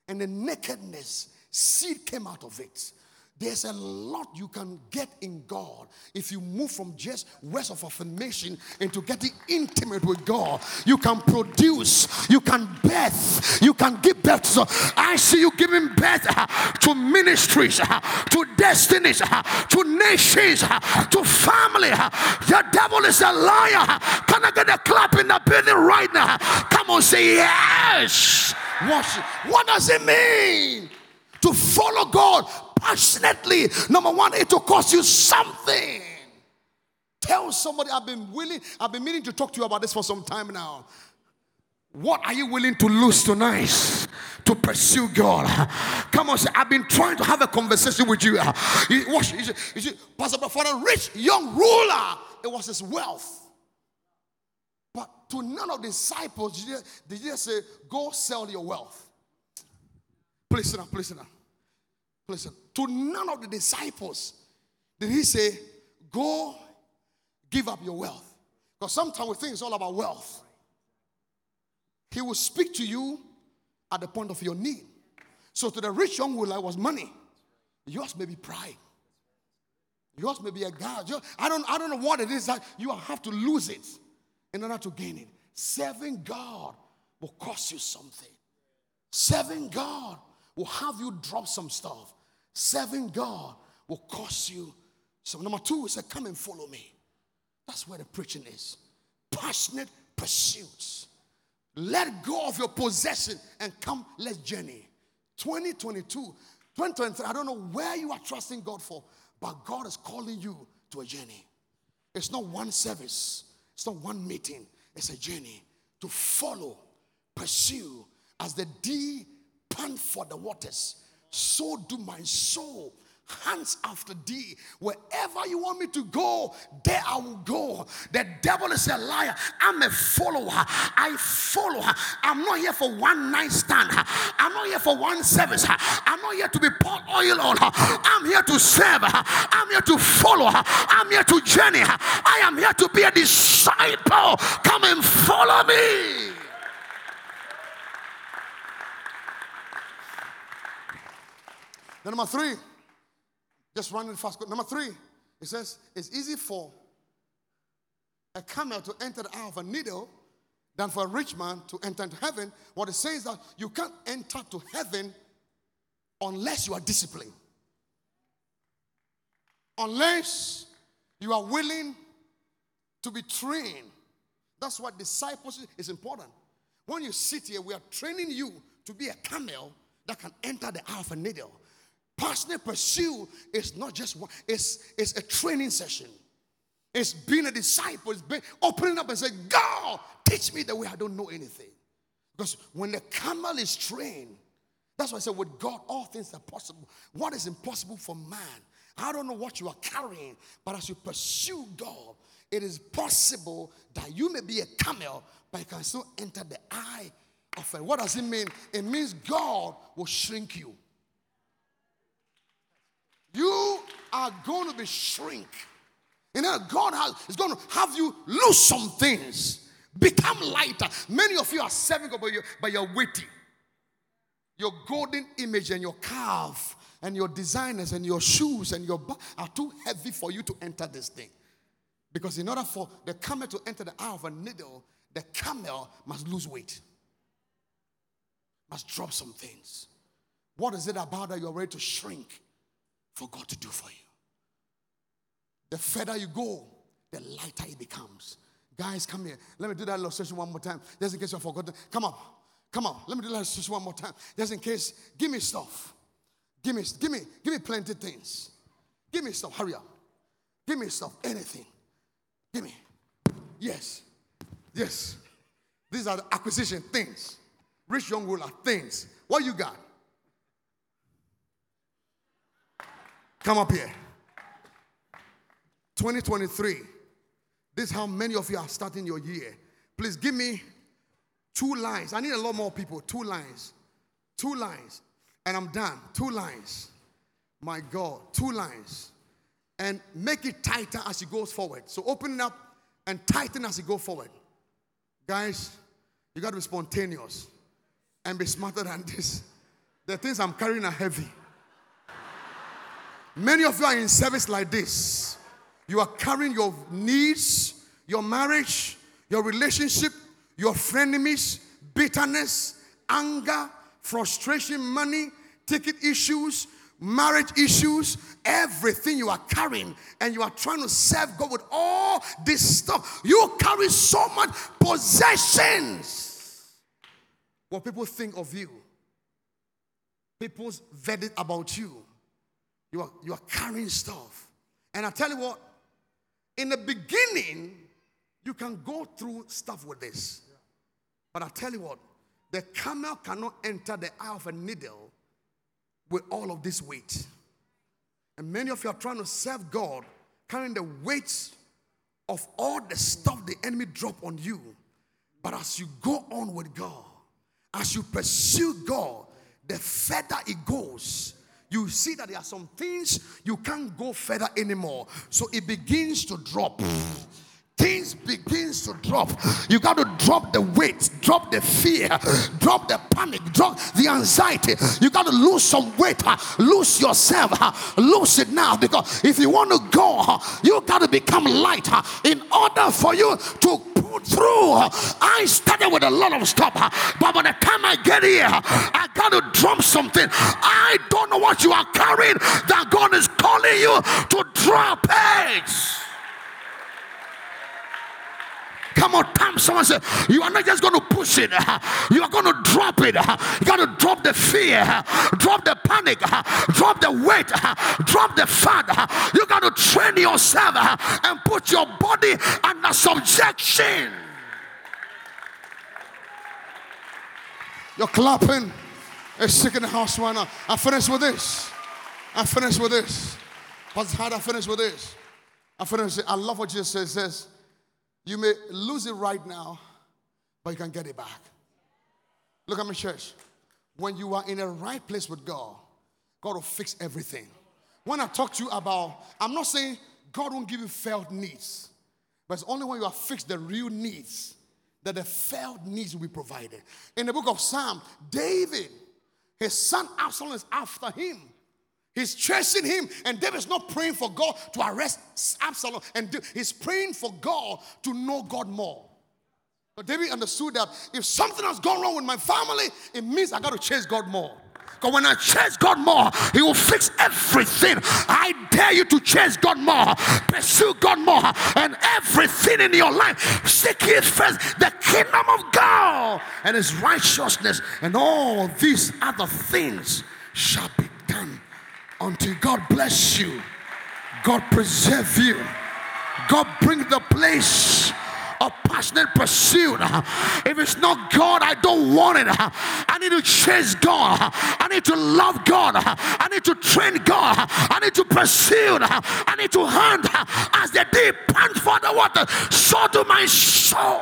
And the nakedness, seed came out of it. There's a lot you can get in God if you move from just words of affirmation into getting intimate with God. You can produce, you can birth, you can give birth. So I see you giving birth uh, to ministries, uh, to destinies, uh, to nations, to family. The devil is a liar. Can I get a clap in the building right now? Come on, say yes. What, what does it mean to follow God? Passionately. Number one, it will cost you something. Tell somebody, I've been willing, I've been meaning to talk to you about this for some time now. What are you willing to lose tonight to pursue God? Come on, say, I've been trying to have a conversation with you. You, watch, you you Pastor, for a rich young ruler, it was his wealth. But to none of the disciples, did he say, Go sell your wealth? Please sit down, please sit down. Listen, to none of the disciples did he say, Go give up your wealth. Because sometimes we think it's all about wealth. He will speak to you at the point of your need. So to the rich young ruler was money. Yours may be pride. Yours may be a God. I don't, I don't know what it is that you have to lose it in order to gain it. Serving God will cost you something. Serving God will have you drop some stuff. Serving God will cost you. So, number two is a come and follow me. That's where the preaching is. Passionate pursuits. Let go of your possession and come, let's journey. 2022, 2023, I don't know where you are trusting God for, but God is calling you to a journey. It's not one service, it's not one meeting, it's a journey to follow, pursue as the deep pant for the waters so do my soul hands after thee. Wherever you want me to go, there I will go. The devil is a liar. I'm a follower. I follow. Her. I'm not here for one night stand. I'm not here for one service. I'm not here to be poured oil on. Her. I'm here to serve. I'm here to follow. Her. I'm here to journey. I am here to be a disciple. Come and follow me. Then number three, just running fast. Number three, it says it's easy for a camel to enter the eye of a needle than for a rich man to enter into heaven. What it says that you can't enter to heaven unless you are disciplined. Unless you are willing to be trained. That's why discipleship is important. When you sit here, we are training you to be a camel that can enter the eye of a needle. Passionate pursuit is not just one, it's, it's a training session. It's being a disciple, it's being, opening up and saying, God, teach me the way I don't know anything. Because when the camel is trained, that's why I said, with God, all things are possible. What is impossible for man? I don't know what you are carrying, but as you pursue God, it is possible that you may be a camel, but you can still enter the eye of it. What does it mean? It means God will shrink you. You are going to be shrink. You know, God has, is going to have you lose some things, become lighter. Many of you are serving God, but you're, but you're weighty. Your golden image and your calf and your designers and your shoes and your are too heavy for you to enter this thing. Because in order for the camel to enter the eye of a needle, the camel must lose weight, must drop some things. What is it about that you're ready to shrink? For God to do for you. The further you go, the lighter it becomes. Guys, come here. Let me do that illustration one more time, just in case you forgot. Come on, come on. Let me do that illustration one more time, just in case. Give me stuff. Give me, give me, give me plenty things. Give me stuff. Hurry up. Give me stuff. Anything. Give me. Yes. Yes. These are the acquisition things. Rich young ruler things. What you got? Come up here. 2023. This is how many of you are starting your year. Please give me two lines. I need a lot more people. Two lines. Two lines. And I'm done. Two lines. My God. Two lines. And make it tighter as it goes forward. So open it up and tighten as it goes forward. Guys, you got to be spontaneous and be smarter than (laughs) this. The things I'm carrying are heavy. Many of you are in service like this. You are carrying your needs, your marriage, your relationship, your frenemies, bitterness, anger, frustration, money, ticket issues, marriage issues, everything you are carrying, and you are trying to serve God with all this stuff. You carry so much possessions. What people think of you, people's verdict about you, you are, you are carrying stuff. And I tell you what, in the beginning, you can go through stuff with this. But I tell you what, the camel cannot enter the eye of a needle with all of this weight. And many of you are trying to serve God, carrying the weight of all the stuff the enemy drop on you. But as you go on with God, as you pursue God, the further it goes, you see that there are some things you can't go further anymore. So it begins to drop. Things begins to drop. You got to drop the weight drop the fear drop the panic drop the anxiety. You got to lose some weight lose yourself lose it now because if you want to go you got to become light in order for you to through. I started with a lot of stuff. But by the time i get here i got to drop something. I don't know what you are carrying that god is calling you to drop it Come on, time someone say, You are not just going to push it, you are going to drop it. You got to drop the fear, drop the panic, drop the weight, drop the fat. You got to train yourself and put your body under subjection. You're clapping. It's sick in the house right now. I finish with this. I finish with this. What's hard? I finish with this. I finish. I love what Jesus says. You may lose it right now, but you can get it back. Look at my church. When you are in a right place with God, God will fix everything. When I talk to you about, I'm not saying God won't give you felt needs, but it's only when you are fixed the real needs that the felt needs will be provided. In the book of Psalm, David, his son Absalom is after him. He's chasing him, and David's not praying for God to arrest Absalom, and he's praying for God to know God more. But David understood that if something has gone wrong with my family, it means I got to chase God more. Because when I chase God more, He will fix everything. I dare you to chase God more, pursue God more, and everything in your life. Seek His first, the kingdom of God and His righteousness, and all these other things shall be until God bless you, God preserve you, God bring the place of passionate pursuit. If it's not God, I don't want it. I need to chase God. I need to love God. I need to train God. I need to pursue. I need to hunt as the deep pant for the water. So do my soul.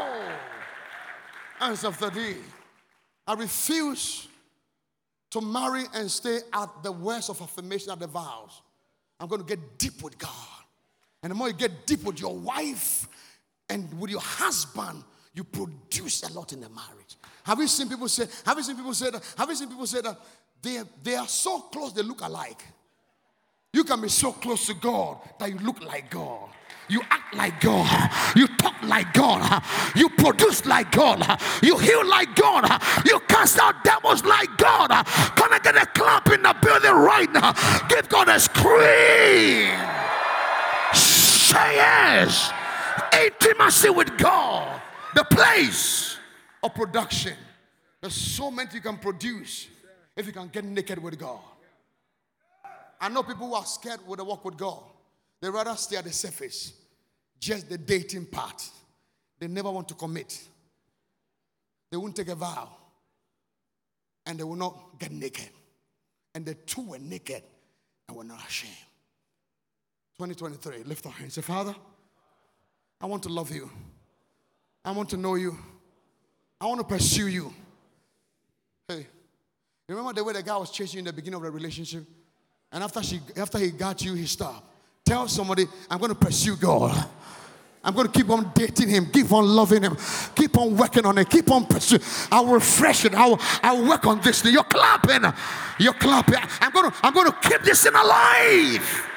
Answer of the day. I refuse to marry and stay at the words of affirmation at the vows. I'm going to get deep with God. And the more you get deep with your wife and with your husband, you produce a lot in the marriage. Have you seen people say, have you seen people say that? Have you seen people say that they, they are so close they look alike? You can be so close to God that you look like God. You act like God. You talk like God. You produce like God. You heal like God. You cast out devils like God. Can I get a clap in the building right now? Give God a scream. Say yes. Intimacy with God. The place of production. There's so many you can produce if you can get naked with God. I know people who are scared with the walk with God. They rather stay at the surface, just the dating part. They never want to commit. They won't take a vow. And they will not get naked. And the two were naked and were not ashamed. 2023, lift our hands. Say, Father, I want to love you. I want to know you. I want to pursue you. Hey, remember the way the guy was chasing you in the beginning of the relationship? And after, she, after he got you, he stopped. Tell somebody, I'm going to pursue God. I'm going to keep on dating him, keep on loving him, keep on working on it, keep on pursuing. I'll refresh it. I'll, I'll work on this. Thing. You're clapping. You're clapping. I'm going to, I'm going to keep this in alive.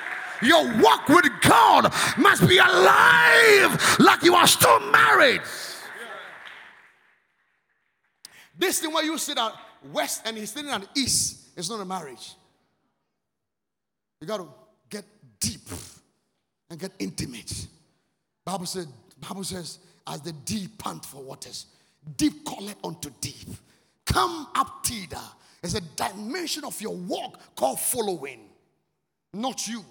Your walk with God must be alive like you are still married. This thing where you sit at west and he's sitting at east is not a marriage. You got to deep and get intimate. Bible says, Bible says, as the deep pant for waters, deep calleth unto deep. Come up thither. There's a dimension of your walk called following, not you.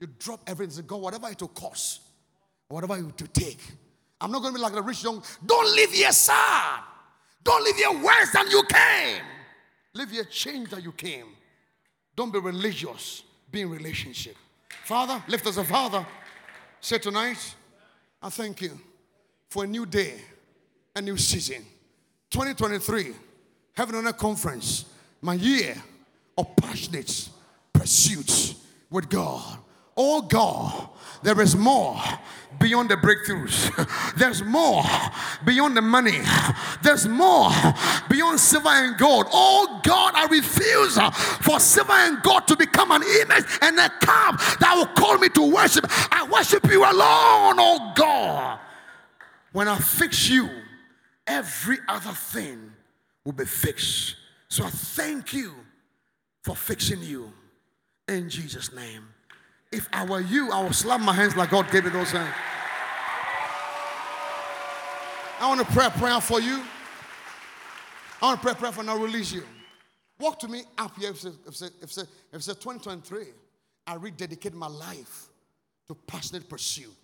You drop everything. Say, God, whatever it will cost, whatever it will take. I'm not going to be like the rich young. Don't leave here sad. Don't leave here worse than you came. Live here change that you came. Don't be religious. Be in relationship. Father, lift us a father. Say tonight, I thank you for a new day, a new season. 2023, Heaven on Earth Conference, my year of passionate pursuits with God. Oh God, there is more beyond the breakthroughs. (laughs) There's more beyond the money. There's more beyond silver and gold. Oh God, I refuse for silver and gold to become an image and a calf that will call me to worship. I worship you alone, oh God. When I fix you, every other thing will be fixed. So I thank you for fixing you in Jesus' name. If I were you, I would slap my hands like God gave me those hands. I want to pray a prayer for you. I want to pray a prayer for now release you. Walk to me up here if it's 2023. I rededicate my life to passionate pursuit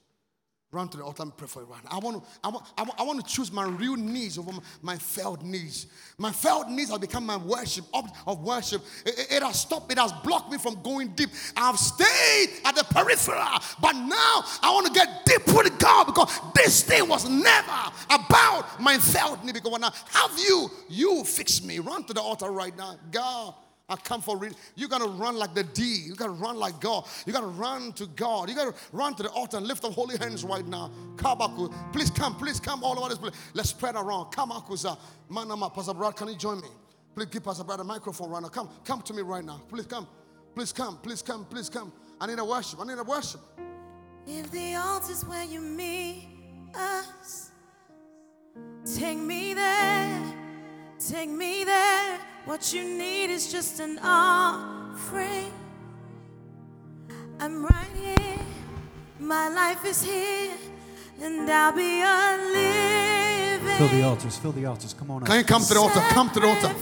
Run to the altar and pray for it now. I want to, I want, I want, to choose my real needs over my, my felt needs. My failed needs have become my worship, of worship. It, it, has stopped, it has blocked me from going deep. I've stayed at the periphery, but now I want to get deep with God because this thing was never about my felt need. Because I have you, you fix me. Run to the altar right now. God. I come for real. You gotta run like the D. You gotta run like God. You gotta run to God. You gotta run to the altar and lift up holy hands right now. Kabaku, please come, please come all over this place. Let's spread around. Kamakuza, manama, Pastor Brad, can you join me? Please give Pastor Brad a microphone right now. Come, come to me right now. Please come, please come, please come, please come. I need a worship. I need a worship. If the altar's where you meet us, take me there, take me there. What you need is just an offering. I'm right here, my life is here, and I'll be a living. Fill the altars, fill the altars. Come on up. Can you come to the altar? Come to the altar.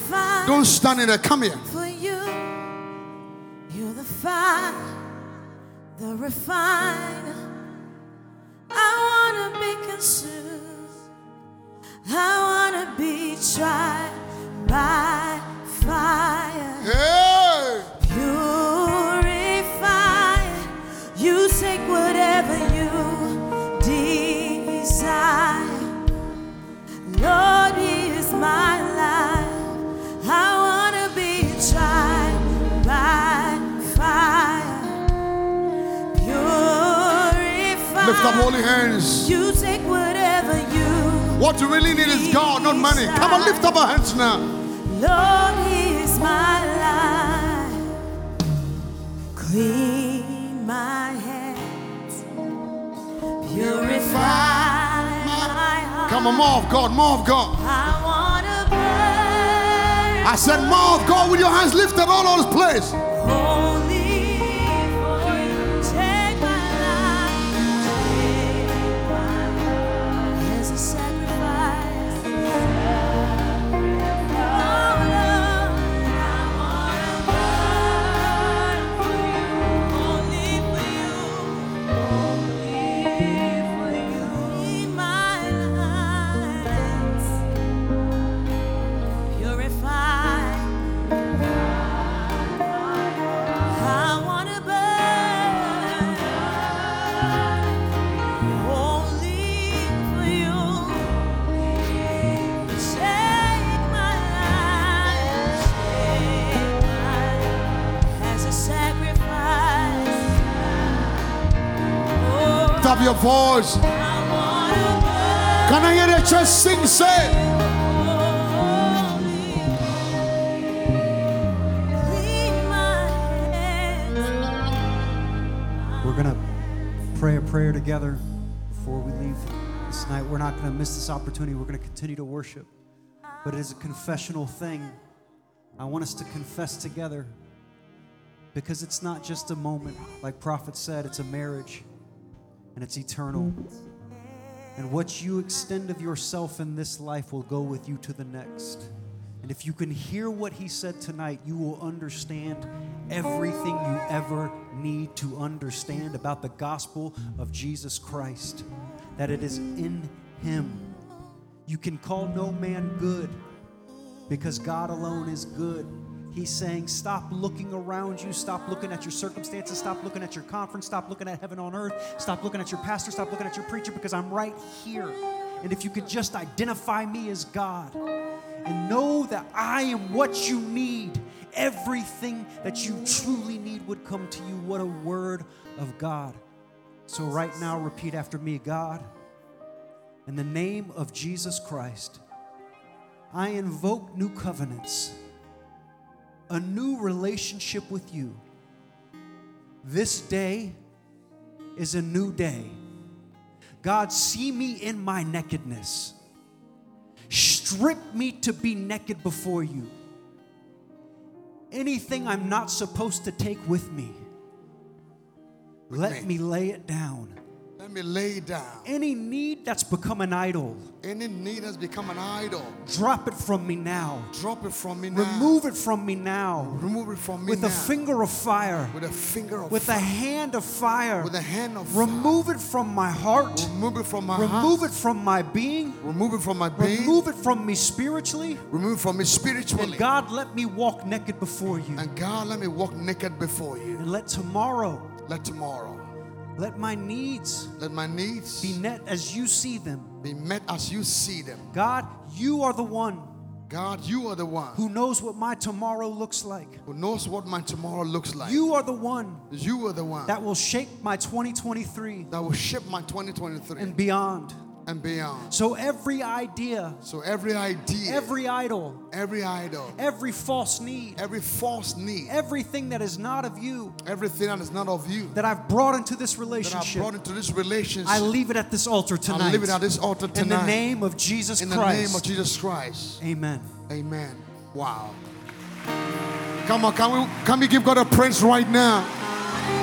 Don't stand in there. Come here. For you, you're the fire, the refiner. I wanna be consumed. I wanna be tried by fire. Hey. Purify. You take whatever you desire. Lord, here's my life. I wanna be tried by fire. Purify. Lift up holy hands. You take whatever you. What you really need is God, not money. Come on, lift up our hands now. Lord, is my life. Clean my hands, purify my heart. Come on, more of God, more of God. I wanna burn. I said, more of God with your hands lifted all over this place. Your voice. I church sing, say. We're going to pray a prayer together before we leave this night. We're not going to miss this opportunity. We're going to continue to worship. But it is a confessional thing. I want us to confess together because it's not just a moment. Like Prophet said, it's a marriage and it's eternal. And what you extend of yourself in this life will go with you to the next. And if you can hear what he said tonight, you will understand everything you ever need to understand about the gospel of Jesus Christ. That it is in him. You can call no man good because God alone is good. He's saying, Stop looking around you. Stop looking at your circumstances. Stop looking at your conference. Stop looking at heaven on earth. Stop looking at your pastor. Stop looking at your preacher because I'm right here. And if you could just identify me as God and know that I am what you need, everything that you truly need would come to you. What a word of God. So, right now, repeat after me God, in the name of Jesus Christ. I invoke new covenants, a new relationship with you. This day is a new day. God, see me in my nakedness. Strip me to be naked before you. Anything I'm not supposed to take with me, let me. me lay it down. Let me lay down. Any need that's become an idol, Any need has become an idol. drop it from me now. Drop it from me now. Remove it from me now. Remove it from me With now. a finger of fire, With a finger of fire. with a hand of fire. With a hand of fire. Remove it from my heart. Remove it from my heart. Remove heart. it from my being. Remove it from my being. Remove it from me spiritually. Remove it from me spiritually. And. God, let me walk naked before you. And God, let me walk naked before you. And let tomorrow, Let tomorrow, let my needs let my needs be met as you see them. be met as you see them. God, you are the one God, you are the one who knows what my tomorrow looks like. who knows what my tomorrow looks like. You are the one You are the one that will shape my 2023 that will shape my 2023 and beyond. And beyond. So every idea, So every idea, every idol, every idol, every false need, every false need, everything that is not of you everything that is not of you that I've brought into this relationship, brought into this relationship, I leave it at this altar tonight. I leave it at this altar tonight. In the name of Jesus In the Christ. name of Jesus Christ. Amen. Amen. Wow. Come on, can we can we give God a praise right now?